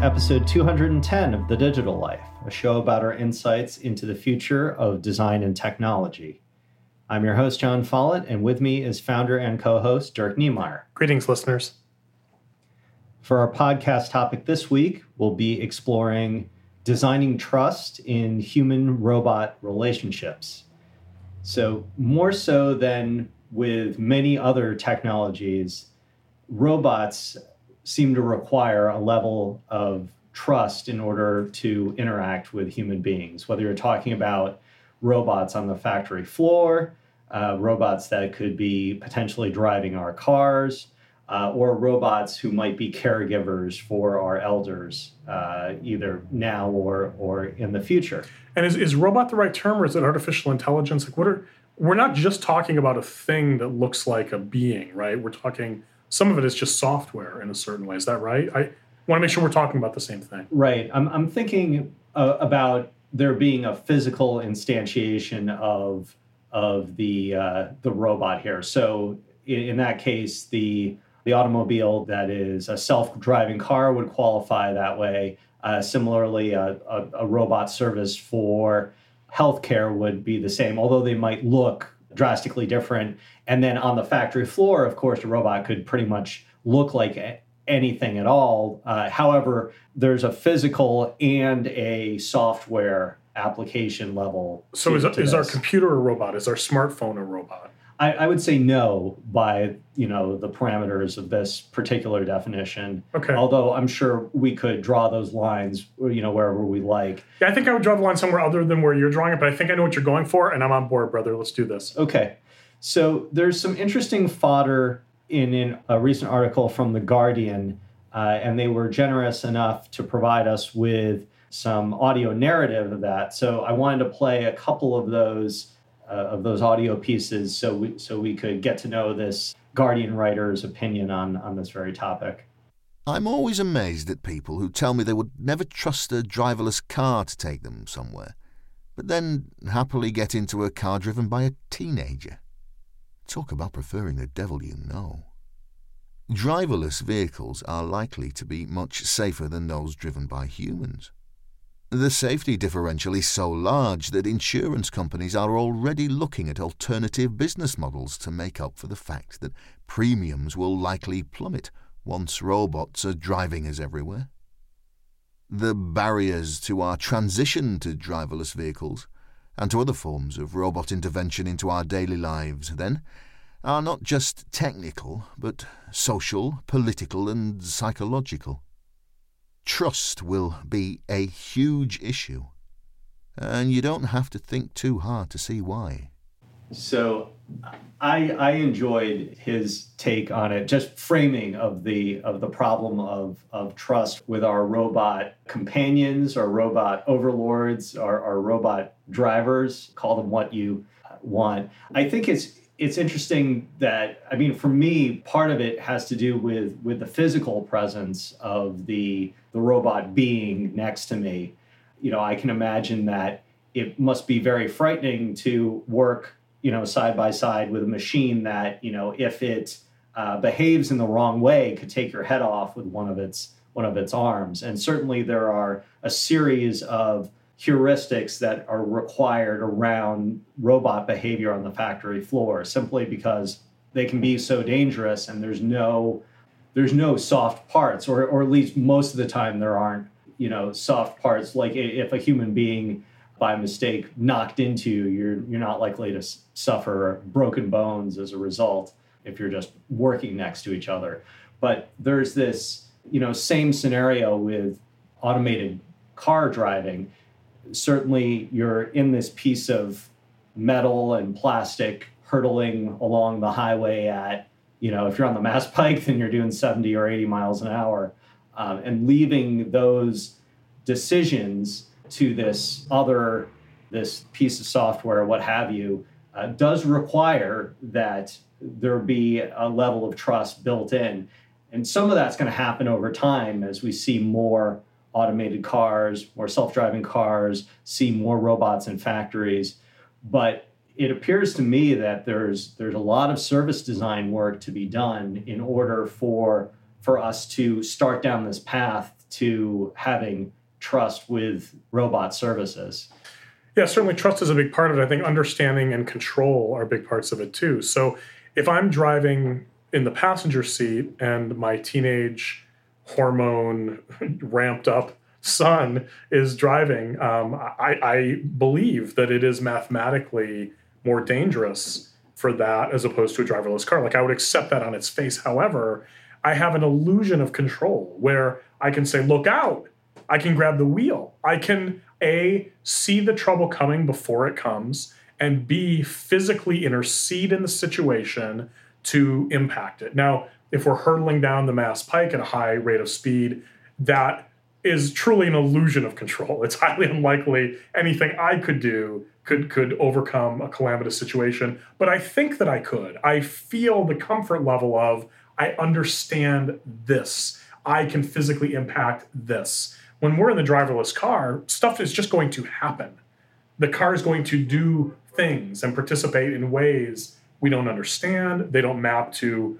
to episode 210 of The Digital Life, a show about our insights into the future of design and technology. I'm your host, Jon Follett, and with me is founder and co host Dirk Knemeyer. Greetings, listeners. For our podcast topic this week, we'll be exploring designing trust in human robot relationships. So, more so than with many other technologies, robots seem to require a level of trust in order to interact with human beings, whether you're talking about robots on the factory floor, uh, robots that could be potentially driving our cars, uh, or robots who might be caregivers for our elders, uh, either now or or in the future. And is, is robot the right term, or is it artificial intelligence? Like, what are we're not just talking about a thing that looks like a being, right? We're talking some of it is just software in a certain way. Is that right? I want to make sure we're talking about the same thing. Right. I'm I'm thinking uh, about there being a physical instantiation of of the uh, the robot here. So in, in that case, the the automobile that is a self-driving car would qualify that way. Uh, similarly, a, a, a, robot service for healthcare would be the same, although they might look drastically different. And then on the factory floor, of course, a robot could pretty much look like anything at all. Uh, however, there's a physical and a software application level. So is, is our computer a robot? Is our smartphone a robot? I, I, would say no by you know the parameters of this particular definition. Okay. Although I'm sure we could draw those lines, you know, wherever we like. Yeah, I think I would draw the line somewhere other than where you're drawing it, but I think I know what you're going for, and I'm on board, brother. Let's do this. Okay. So there's some interesting fodder in, in a recent article from the Guardian, uh, and they were generous enough to provide us with some audio narrative of that. So I wanted to play a couple of those uh, of those audio pieces so we so we could get to know this Guardian writer's opinion on on this very topic. I'm always amazed at people who tell me they would never trust a driverless car to take them somewhere, but then happily get into a car driven by a teenager. Talk about preferring the devil you know. Driverless vehicles are likely to be much safer than those driven by humans. The safety differential is so large that insurance companies are already looking at alternative business models to make up for the fact that premiums will likely plummet once robots are driving us everywhere. The barriers to our transition to driverless vehicles and to other forms of robot intervention into our daily lives, then, are not just technical, but social, political, and psychological. Trust will be a huge issue, and you don't have to think too hard to see why. So, I I enjoyed his take on it, just framing of the of the problem of of trust with our robot companions, our robot overlords, our, our robot drivers. Call them what you want. I think it's it's interesting that I mean, for me, part of it has to do with with the physical presence of the the robot being next to me. You know, I can imagine that it must be very frightening to work, you know, side by side with a machine that you know, if it uh, behaves in the wrong way, could take your head off with one of its one of its arms. And certainly, there are a series of heuristics that are required around robot behavior on the factory floor simply because they can be so dangerous and there's no there's no soft parts or or at least most of the time there aren't you know soft parts. Like if a human being by mistake knocked into you you're you're not likely to suffer broken bones as a result if you're just working next to each other. But there's this you know same scenario with automated car driving certainly you're in this piece of metal and plastic hurtling along the highway at you know if you're on the mass pike then you're doing 70 or 80 miles an hour um, and leaving those decisions to this other this piece of software what have you uh, does require that there be a level of trust built in. And some of that's going to happen over time as we see more automated cars, more self-driving cars, see more robots in factories. But it appears to me that there's there's a lot of service design work to be done in order for for us to start down this path to having trust with robot services. Yeah, certainly trust is a big part of it. I think understanding and control are big parts of it too. So if I'm driving in the passenger seat and my teenage hormone ramped up son is driving, um, I, I believe that it is mathematically more dangerous for that as opposed to a driverless car. Like I would accept that on its face. However, I have an illusion of control where I can say, look out. I can grab the wheel. I can A, see the trouble coming before it comes, and B, physically intercede in the situation to impact it. Now, if we're hurtling down the Mass Pike at a high rate of speed, that is truly an illusion of control. It's highly unlikely anything I could do could could overcome a calamitous situation, but I think that I could. I feel the comfort level of I understand this. I can physically impact this. When we're in the driverless car, stuff is just going to happen. The car is going to do things and participate in ways we don't understand. They don't map to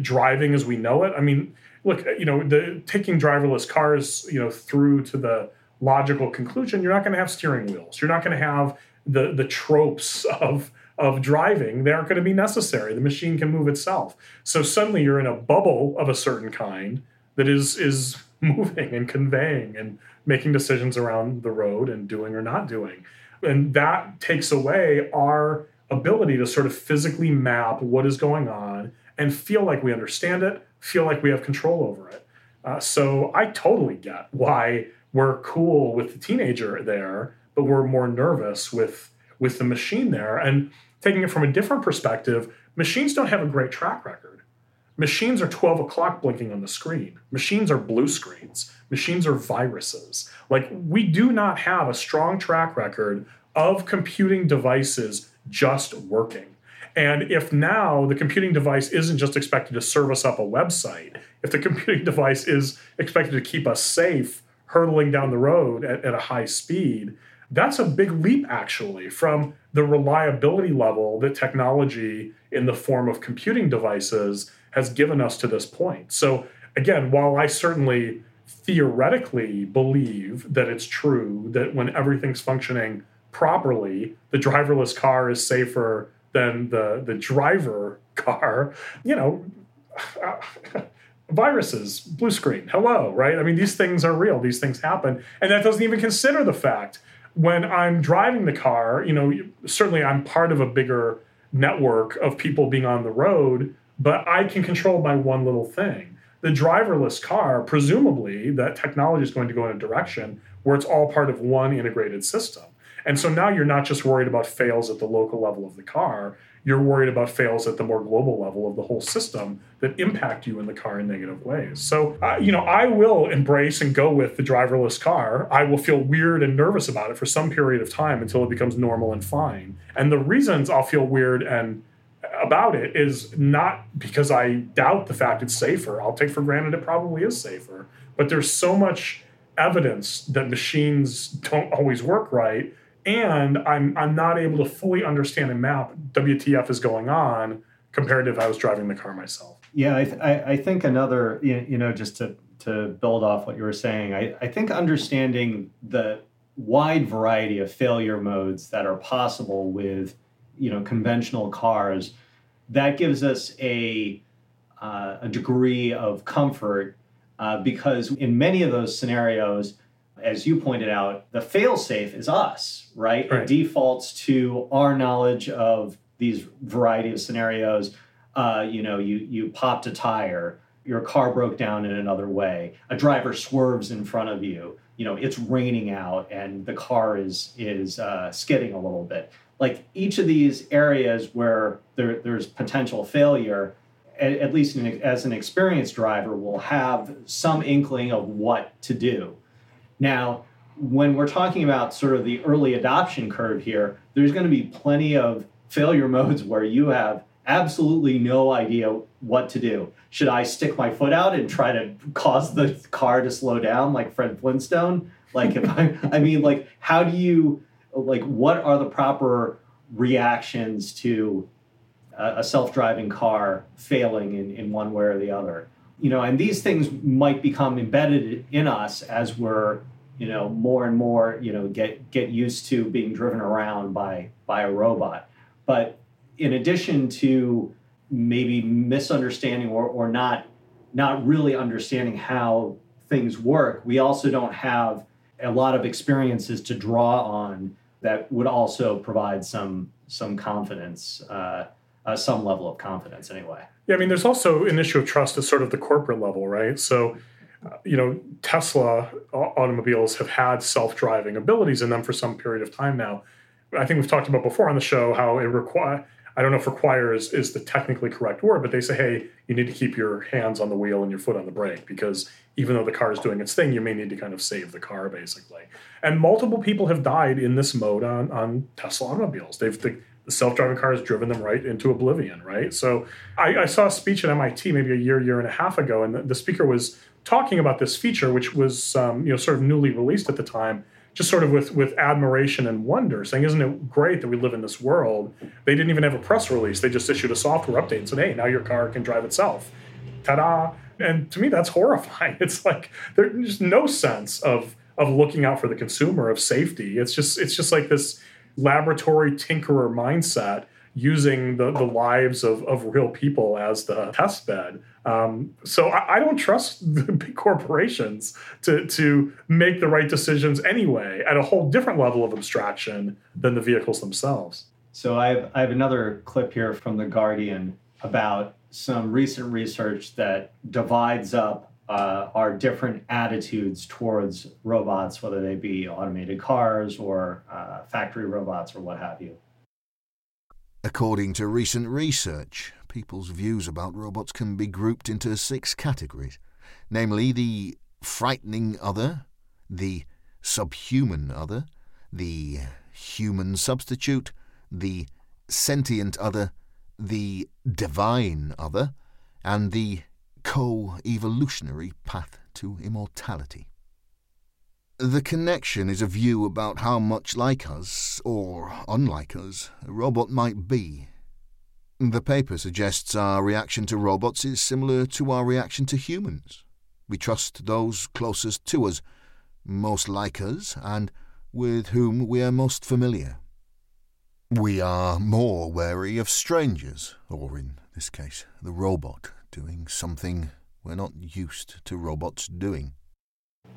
driving as we know it. I mean, look, uh, you know, the taking driverless cars, you know, through to the logical conclusion, you're not going to have steering wheels. You're not going to have the the tropes of of driving. They aren't going to be necessary. The machine can move itself. So suddenly you're in a bubble of a certain kind that is is moving and conveying and making decisions around the road and doing or not doing. And that takes away our ability to sort of physically map what is going on and feel like we understand it, feel like we have control over it. Uh, so I totally get why we're cool with the teenager there, but we're more nervous with with the machine there. And taking it from a different perspective, machines don't have a great track record. Machines are 12 o'clock blinking on the screen. Machines are blue screens. Machines are viruses. Like, we do not have a strong track record of computing devices just working. And if now the computing device isn't just expected to serve us up a website, if the computing device is expected to keep us safe hurtling down the road at, at a high speed, that's a big leap actually from the reliability level that technology in the form of computing devices has given us to this point. So, again, while I certainly theoretically believe that it's true that when everything's functioning properly, the driverless car is safer than the the driver car. You know, viruses, blue screen, hello, right? I mean, these things are real. These things happen, and that doesn't even consider the fact when I'm driving the car. You know, certainly I'm part of a bigger network of people being on the road, but I can control my one little thing. The driverless car, presumably, that technology is going to go in a direction where it's all part of one integrated system. And so now you're not just worried about fails at the local level of the car, you're worried about fails at the more global level of the whole system that impact you in the car in negative ways. So, uh, you know, I will embrace and go with the driverless car. I will feel weird and nervous about it for some period of time until it becomes normal and fine. And the reasons I'll feel weird and about it is not because I doubt the fact it's safer. I'll take for granted it probably is safer. But there's so much evidence that machines don't always work right and I'm I'm not able to fully understand and map WTF is going on compared to if I was driving the car myself. Yeah, I, th- I, think another you know just to to build off what you were saying, I, I think understanding the wide variety of failure modes that are possible with you know conventional cars that gives us a uh, a degree of comfort uh, because in many of those scenarios as you pointed out, the failsafe is us, right? right? It defaults to our knowledge of these variety of scenarios. Uh, you know, you you popped a tire, your car broke down in another way, a driver swerves in front of you. You know, it's raining out and the car is is uh, skidding a little bit. Like each of these areas where there, there's potential failure, at, at least in, as an experienced driver, will have some inkling of what to do now, when we're talking about sort of the early adoption curve here, there's going to be plenty of failure modes where you have absolutely no idea what to do. Should I stick my foot out and try to cause the car to slow down like Fred Flintstone? Like if I I mean like how do you like what are the proper reactions to a, a self-driving car failing in, in one way or the other? You know, and these things might become embedded in us as we're you know more and more you know get get used to being driven around by by a robot. But in addition to maybe misunderstanding or, or not not really understanding how things work we also don't have a lot of experiences to draw on that would also provide some some confidence uh, uh, some level of confidence anyway yeah i mean there's also an issue of trust at sort of the corporate level right so uh, you know, Tesla uh, automobiles have had self-driving abilities in them for some period of time now. I think we've talked about before on the show how it require I don't know if require is, is the technically correct word, but they say, hey, you need to keep your hands on the wheel and your foot on the brake because even though the car is doing its thing, you may need to kind of save the car basically. And multiple people have died in this mode on, on Tesla automobiles. They've the, the self-driving car has driven them right into oblivion, right? So I, I, saw a speech at MIT maybe a year, year and a half ago, and the, the speaker was talking about this feature, which was um, you know sort of newly released at the time, just sort of with with admiration and wonder, saying, "Isn't it great that we live in this world?" They didn't even have a press release; they just issued a software update and said, "Hey, now your car can drive itself." Ta-da! And to me, that's horrifying. It's like there's no sense of of looking out for the consumer of safety. It's just it's just like this laboratory tinkerer mindset using the, the lives of, of real people as the test bed. Um, so I, I, don't trust the big corporations to, to make the right decisions anyway at a whole different level of abstraction than the vehicles themselves. So I have, I have another clip here from The Guardian about some recent research that divides up uh, our different attitudes towards robots, whether they be automated cars or uh, factory robots or what have you. According to recent research, people's views about robots can be grouped into six categories namely, the frightening other, the subhuman other, the human substitute, the sentient other, the divine other, and the co evolutionary path to immortality. The connection is a view about how much like us, or unlike us, a robot might be. The paper suggests our reaction to robots is similar to our reaction to humans. We trust those closest to us, most like us, and with whom we are most familiar. We are more wary of strangers, or in this case, the robot, doing something we're not used to robots doing.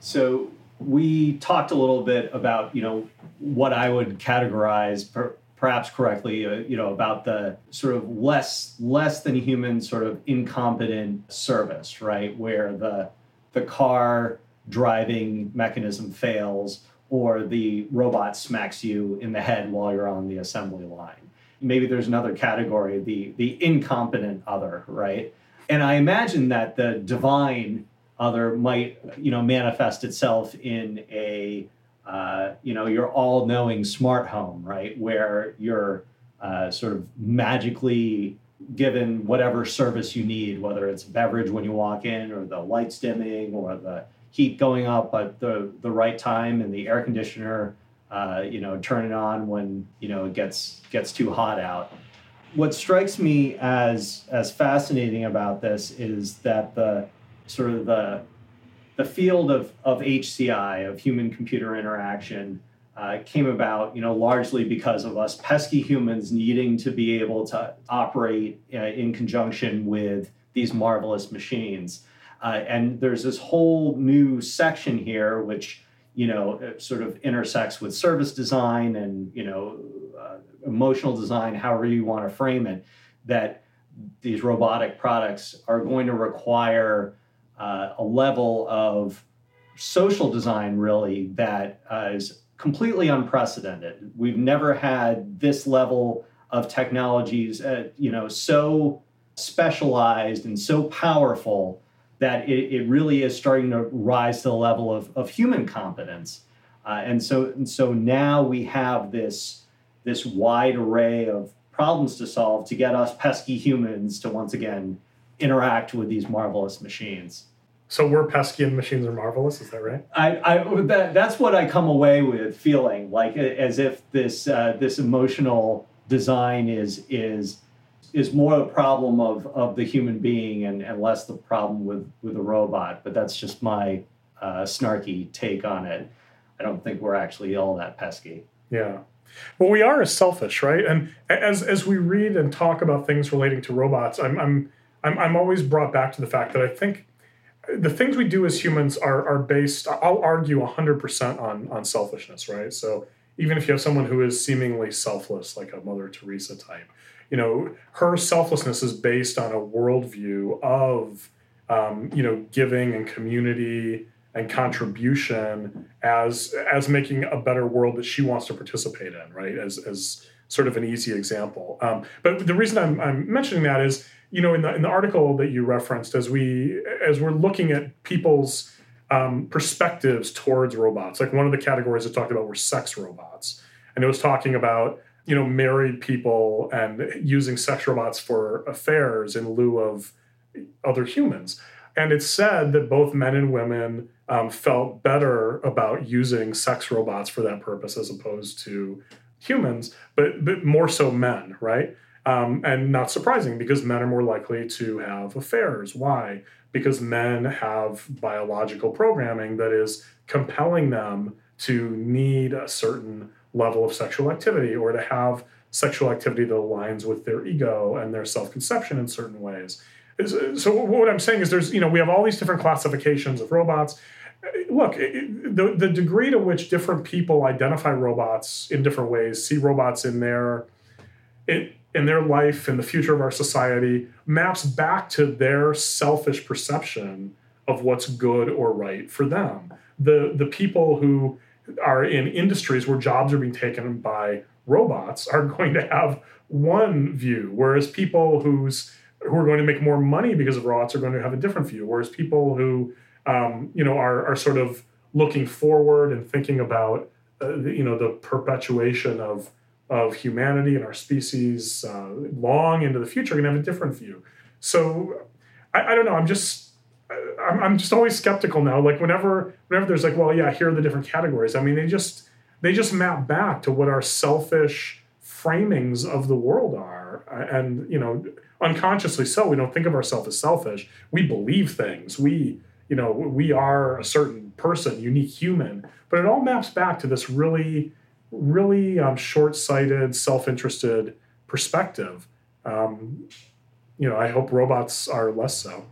So, we talked a little bit about you know what I would categorize per, perhaps correctly uh, you know about the sort of less less than human sort of incompetent service right? Where the the car driving mechanism fails or the robot smacks you in the head while you're on the assembly line. Maybe there's another category the the incompetent other right and i imagine that the divine other might you know manifest itself in a uh, you know your all-knowing smart home right? Where you're uh, sort of magically given whatever service you need whether it's beverage when you walk in or the lights dimming or the heat going up at the, the right time and the air conditioner uh, you know turning on when you know it gets gets too hot out what strikes me as as fascinating about this is that the sort of the the field of, of HCI, of human computer interaction, uh, came about, you know, largely because of us pesky humans needing to be able to operate uh, in conjunction with these marvelous machines. Uh, and there's this whole new section here, which you know sort of intersects with service design and you know emotional design, however you want to frame it. That these robotic products are going to require uh, a level of social design really that uh, is completely unprecedented. We've never had this level of technologies, uh, you know, so specialized and so powerful that it, it, really is starting to rise to the level of, of human competence. Uh, and so and so now we have this this wide array of problems to solve to get us pesky humans to once again interact with these marvelous machines. So we're pesky and machines are marvelous. Is that right? I, I that, that's what I come away with feeling like as if this uh, this emotional design is is is more a problem of, of the human being and, and less the problem with, with a robot. But that's just my uh, snarky take on it. I don't think we're actually all that pesky. Yeah. Well, we are as selfish, right? And as as we read and talk about things relating to robots, I'm I'm I'm, I'm always brought back to the fact that I think the things we do as humans are are based. I'll argue 100% on on selfishness, right? So even if you have someone who is seemingly selfless, like a Mother Teresa type, you know, her selflessness is based on a worldview of um, you know giving and community and contribution as as making a better world that she wants to participate in, right? As as sort of an easy example. Um, but the reason I'm, I'm mentioning that is, you know, in the in the article that you referenced, as we as we're looking at people's um, perspectives towards robots, like one of the categories it talked about were sex robots, and it was talking about you know married people and using sex robots for affairs in lieu of other humans. And it's said that both men and women um, felt better about using sex robots for that purpose as opposed to humans, but, but more so men, right? Um, and not surprising because men are more likely to have affairs. Why? Because men have biological programming that is compelling them to need a certain level of sexual activity or to have sexual activity that aligns with their ego and their self conception in certain ways. So, what I'm saying is, there's, you know, we have all these different classifications of robots look, the, the degree to which different people identify robots in different ways, see robots in their in, in their life, in the future of our society, maps back to their selfish perception of what's good or right for them. The the people who are in industries where jobs are being taken by robots are going to have one view, whereas people who's who are going to make more money because of robots are going to have a different view. Whereas people who um, you know, are, are sort of looking forward and thinking about, uh, you know, the perpetuation of of humanity and our species uh, long into the future, are going to have a different view. So, I, I don't know. I'm just I'm, I'm just always skeptical now. Like whenever whenever there's like, well, yeah, here are the different categories. I mean, they just they just map back to what our selfish framings of the world are, and you know, unconsciously so. We don't think of ourselves as selfish. We believe things. We you know we are a certain person unique human but it all maps back to this really really um, short-sighted self-interested perspective um, you know i hope robots are less so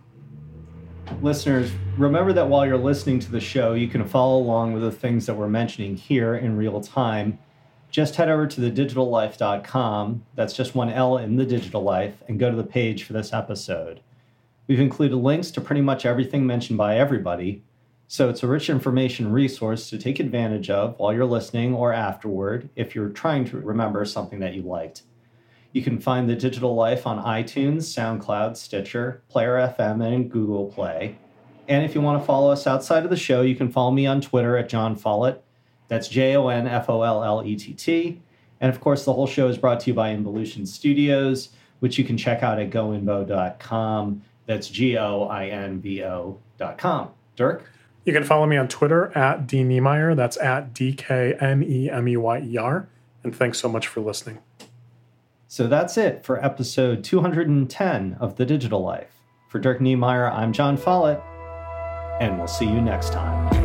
listeners remember that while you're listening to the show you can follow along with the things that we're mentioning here in real time just head over to thedigitallife.com that's just one l in the digital life and go to the page for this episode We've included links to pretty much everything mentioned by everybody, so it's a rich information resource to take advantage of while you're listening or afterward if you're trying to remember something that you liked. You can find The Digital Life on iTunes, SoundCloud, Stitcher, Player FM, and Google Play. And if you want to follow us outside of the show, you can follow me on Twitter at Jon Follett. That's J O N F O L L E T T. And of course, the whole show is brought to you by Involution Studios, which you can check out at goinvo.com. That's G O I N V O dot com. Dirk? You can follow me on Twitter at D Knemeyer. That's at D K N E M E Y E R. And thanks so much for listening. So that's it for episode 210 of The Digital Life. For Dirk Knemeyer, I'm Jon Follett, and we'll see you next time.